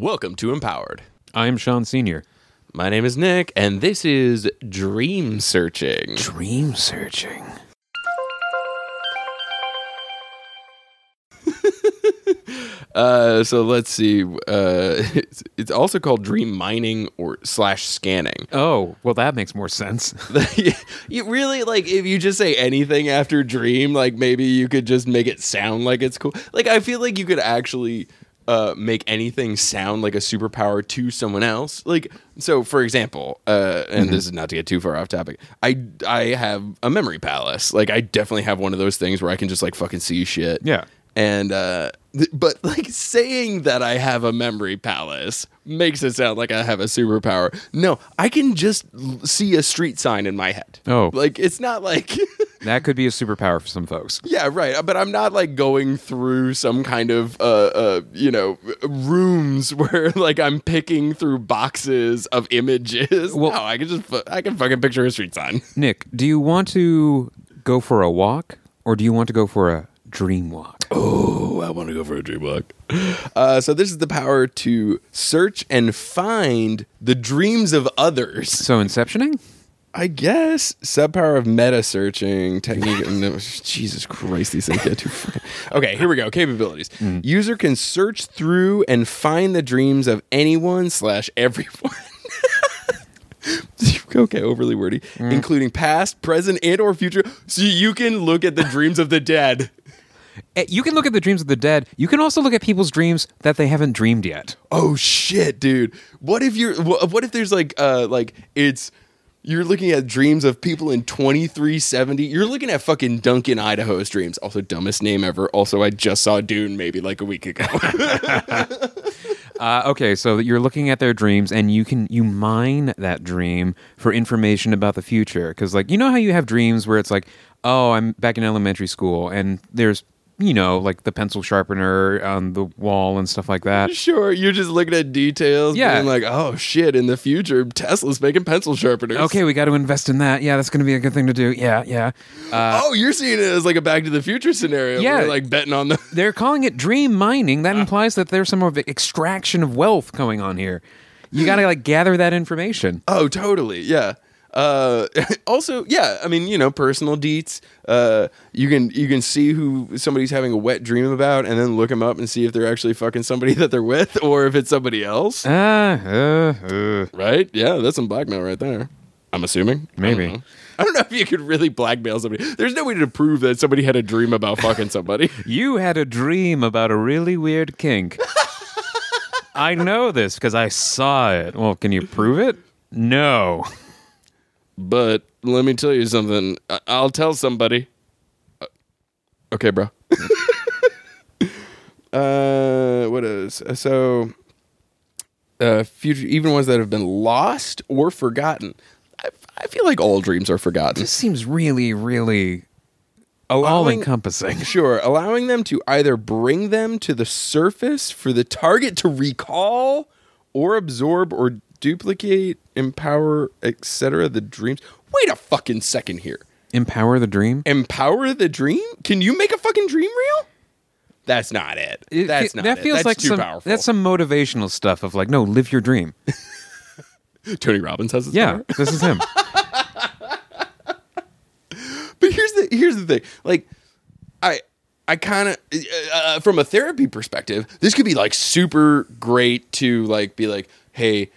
Welcome to Empowered. I'm Sean Senior. My name is Nick, and this is Dream Searching. Dream searching. Uh, so let's see. Uh, it's, it's also called dream mining or slash scanning. Oh, well, that makes more sense. you really like if you just say anything after dream, like maybe you could just make it sound like it's cool. Like I feel like you could actually uh, make anything sound like a superpower to someone else. Like so, for example, uh, and this is not to get too far off topic. I I have a memory palace. Like I definitely have one of those things where I can just like fucking see shit. Yeah. And uh th- but like saying that I have a memory palace makes it sound like I have a superpower. No, I can just l- see a street sign in my head. Oh. Like it's not like That could be a superpower for some folks. Yeah, right. But I'm not like going through some kind of uh uh you know rooms where like I'm picking through boxes of images. Well- no, I can just fu- I can fucking picture a street sign. Nick, do you want to go for a walk or do you want to go for a dream walk? Oh, I want to go for a dream walk. Uh, so this is the power to search and find the dreams of others. So, inceptioning? I guess subpower of meta searching technique. no, Jesus Christ, these things get too. Fucking... Okay, here we go. Capabilities. User can search through and find the dreams of anyone slash everyone. okay, overly wordy, including past, present, and or future. So you can look at the dreams of the dead. Eh, You can look at the dreams of the dead. You can also look at people's dreams that they haven't dreamed yet. Oh shit, dude! What if you're? What if there's like, uh, like it's you're looking at dreams of people in 2370. You're looking at fucking Duncan Idaho's dreams. Also, dumbest name ever. Also, I just saw Dune maybe like a week ago. Uh, okay, so you're looking at their dreams, and you can you mine that dream for information about the future. Because like you know how you have dreams where it's like, oh, I'm back in elementary school, and there's you know like the pencil sharpener on the wall and stuff like that. sure, you're just looking at details. Yeah. being like, oh shit, in the future, Tesla's making pencil sharpeners. Okay, we got to invest in that. Yeah, that's going to be a good thing to do. Yeah, yeah. Uh, oh, you're seeing it as like a Back to the Future scenario. Yeah. like betting on the. they're calling it dream mining. That implies that there's some of extraction of wealth going on here. You got to like gather that information. Oh, totally. Yeah. Uh, also, yeah. I mean, you know, personal deets. Uh, you can you can see who somebody's having a wet dream about, and then look them up and see if they're actually fucking somebody that they're with, or if it's somebody else. Ah, uh, uh. Right? Yeah, that's some blackmail right there. I'm assuming. Maybe. I don't. I don't know if you could really blackmail somebody. There's no way to prove that somebody had a dream about fucking somebody. You had a dream about a really weird kink. I know this because I saw it. Well, can you prove it? No. But let me tell you something. I- I'll tell somebody. Uh, okay, bro. uh, what is so? Uh, future, even ones that have been lost or forgotten. I, I feel like all dreams are forgotten. This seems really, really all Allowing- encompassing. Sure, allowing them to either bring them to the surface for the target to recall, or absorb or duplicate, empower, etc. The dreams. Wait a fucking second here. Empower the dream? empower the dream? Can you make a fucking dream real? That's not it. That's it- not that it. feels That's like too some powerful. that's some motivational stuff of like, no, live your dream. Tony Robbins has this Yeah, power. this is him. But here's the here's the thing. Like, I I kind of uh, from a therapy perspective, this could be like super great to like be like, hey.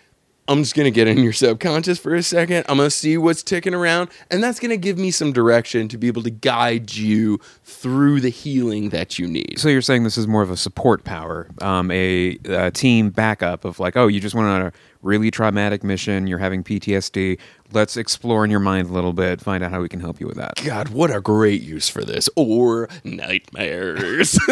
I'm just gonna get in your subconscious for a second. I'm gonna see what's ticking around, and that's gonna give me some direction to be able to guide you through the healing that you need. So you're saying this is more of a support power, um, a, a team backup of like, oh, you just want a really traumatic mission, you're having PTSD. Let's explore in your mind a little bit, find out how we can help you with that. God, what a great use for this. Or nightmares.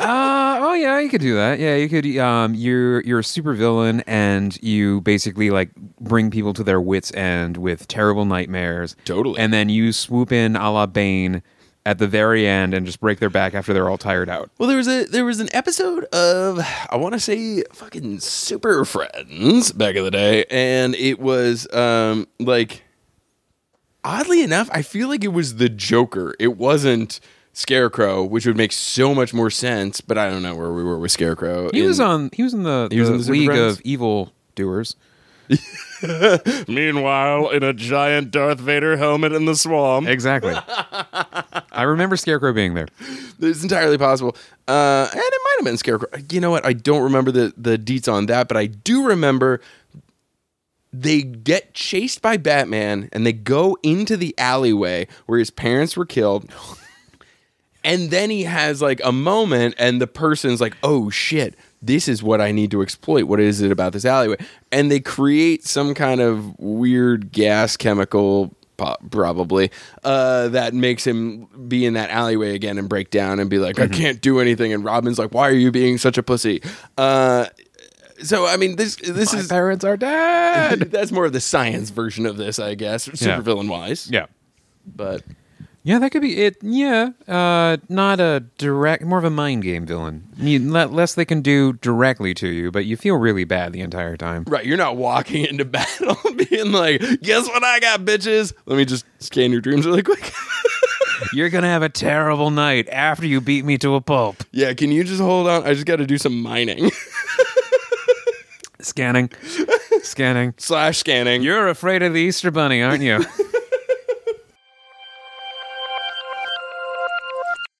Uh, oh yeah, you could do that. Yeah, you could. Um, you're you're a super villain, and you basically like bring people to their wits' end with terrible nightmares. Totally. And then you swoop in a la Bane at the very end and just break their back after they're all tired out. well, there was a there was an episode of I want to say fucking Super Friends back in the day, and it was um like oddly enough, I feel like it was the Joker. It wasn't Scarecrow, which would make so much more sense. But I don't know where we were with Scarecrow. He in- was on. He was in the, He was the in the League Friends? of Evil Doers. Meanwhile, in a giant Darth Vader helmet in the swamp. Exactly. I remember Scarecrow being there. It's entirely possible. Uh, and it might have been Scarecrow. You know what? I don't remember the, the deets on that, but I do remember they get chased by Batman and they go into the alleyway where his parents were killed. And then he has like a moment, and the person's like, oh shit, this is what I need to exploit. What is it about this alleyway? And they create some kind of weird gas chemical, probably, uh, that makes him be in that alleyway again and break down and be like, I can't do anything. And Robin's like, why are you being such a pussy? Uh, so I mean, this this is parents are dead. that's more of the science version of this, I guess, supervillain wise. yeah. But Yeah, that could be it. Yeah, uh, not a direct, more of a mind game villain. You, less they can do directly to you, but you feel really bad the entire time. Right, you're not walking into battle being like, "Guess what I got, bitches." Let me just scan your dreams really quick. You're gonna have a terrible night after you beat me to a pulp. yeah, can you just hold on? I just got to do some mining Scanning, scanning. slash scanning. You're afraid of the Easter Bunny, aren't you?